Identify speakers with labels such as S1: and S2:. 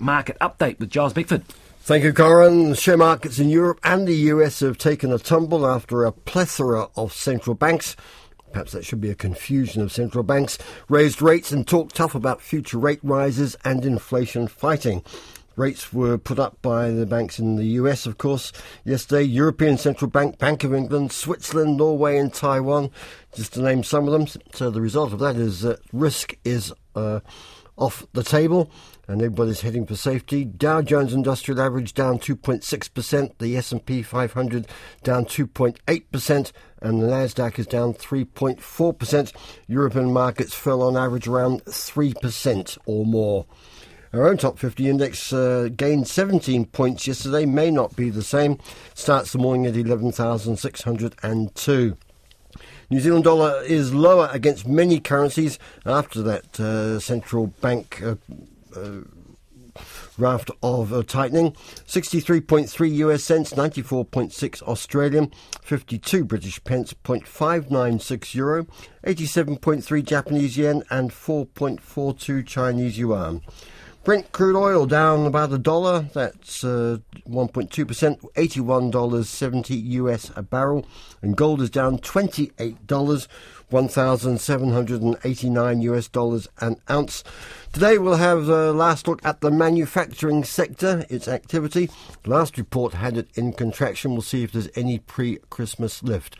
S1: Market update with Gyles Beckford.
S2: Thank you, Corin. Share markets in Europe and the US have taken a tumble after a plethora of central banks perhaps that should be a confusion of central banks, raised rates and talked tough about future rate rises and inflation fighting. Rates were put up by the banks in the US, of course, yesterday. European Central Bank, Bank of England, Switzerland, Norway, and Taiwan, just to name some of them. So the result of that is that risk is uh, off the table and everybody's heading for safety. Dow Jones Industrial Average down 2.6%, the S&P 500 down 2.8%, and the Nasdaq is down 3.4%. European markets fell on average around 3% or more. Our own top 50 index uh, gained 17 points yesterday, may not be the same. Starts the morning at 11,602. New Zealand dollar is lower against many currencies after that uh, central bank uh, uh raft of uh, tightening. 63.3 US cents, 94.6 Australian, 52 British pence, 0.596 euro, 87.3 Japanese yen, and 4.42 Chinese yuan. Brent crude oil down about a dollar. That's uh, 1.2%, $81.70 US a barrel. And gold is down $28, 1,789 US dollars an ounce. Today we'll have a last look at the manufacturing sector, its activity. Last report had it in contraction. We'll see if there's any pre-Christmas lift.